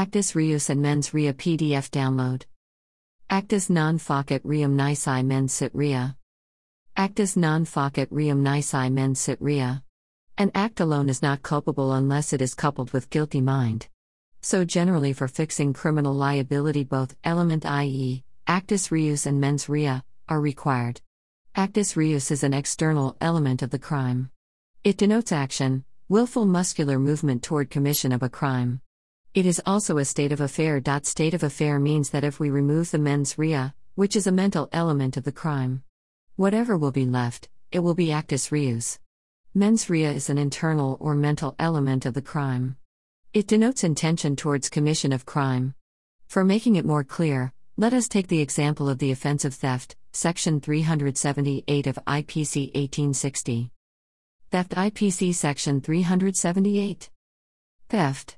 Actus Reus and Mens Rea PDF download. Actus non facit reum nisi mens sit rea. Actus non facit reum nisi mens sit rea. An act alone is not culpable unless it is coupled with guilty mind. So, generally, for fixing criminal liability, both element i.e., actus reus and mens rea, are required. Actus reus is an external element of the crime. It denotes action, willful muscular movement toward commission of a crime. It is also a state of affair. State of affair means that if we remove the mens rea, which is a mental element of the crime, whatever will be left, it will be actus reus. Mens rea is an internal or mental element of the crime. It denotes intention towards commission of crime. For making it more clear, let us take the example of the offense of theft, section 378 of IPC 1860. Theft IPC section 378. Theft.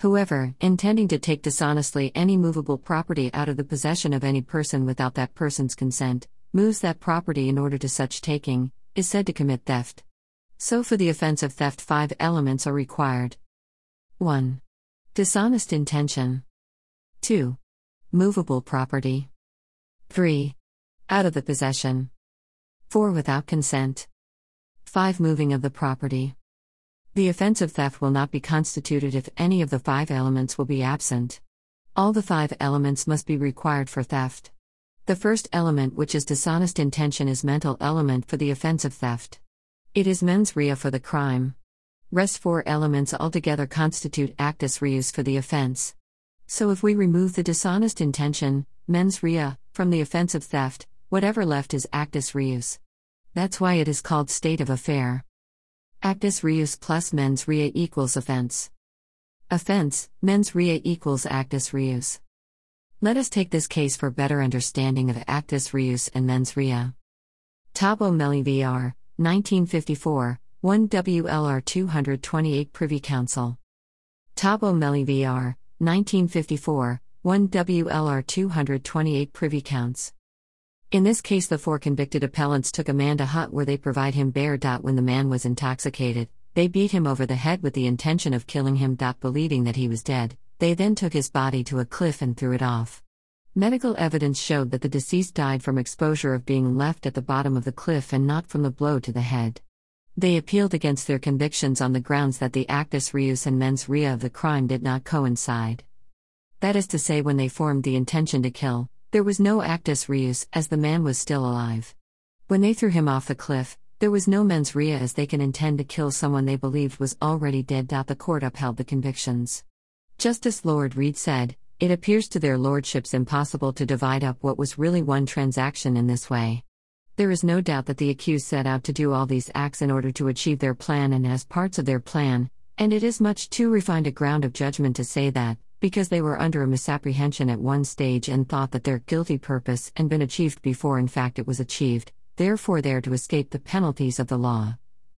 Whoever, intending to take dishonestly any movable property out of the possession of any person without that person's consent, moves that property in order to such taking, is said to commit theft. So, for the offense of theft, five elements are required 1. Dishonest intention. 2. Movable property. 3. Out of the possession. 4. Without consent. 5. Moving of the property. The offense of theft will not be constituted if any of the five elements will be absent. All the five elements must be required for theft. The first element, which is dishonest intention, is mental element for the offense of theft. It is mens rea for the crime. Rest four elements altogether constitute actus reus for the offense. So if we remove the dishonest intention, mens rea, from the offense of theft, whatever left is actus reus. That's why it is called state of affair. Actus reus plus mens rea equals offense. Offense, mens rea equals actus reus. Let us take this case for better understanding of actus reus and mens rea. Thabo Meli vr. 1954, 1 WLR 228 Privy Council. Thabo Meli vr. 1954, 1 WLR 228 Privy Counts. In this case, the four convicted appellants took a man to hut where they provide him bear. When the man was intoxicated, they beat him over the head with the intention of killing him. Believing that he was dead, they then took his body to a cliff and threw it off. Medical evidence showed that the deceased died from exposure of being left at the bottom of the cliff and not from the blow to the head. They appealed against their convictions on the grounds that the actus reus and mens rea of the crime did not coincide. That is to say, when they formed the intention to kill, there was no actus reus as the man was still alive. When they threw him off the cliff, there was no mens rea as they can intend to kill someone they believed was already dead. The court upheld the convictions. Justice Lord Reid said, it appears to their lordships impossible to divide up what was really one transaction in this way. There is no doubt that the accused set out to do all these acts in order to achieve their plan and as parts of their plan, and it is much too refined a ground of judgment to say that, because they were under a misapprehension at one stage and thought that their guilty purpose had been achieved before in fact it was achieved, therefore they are to escape the penalties of the law.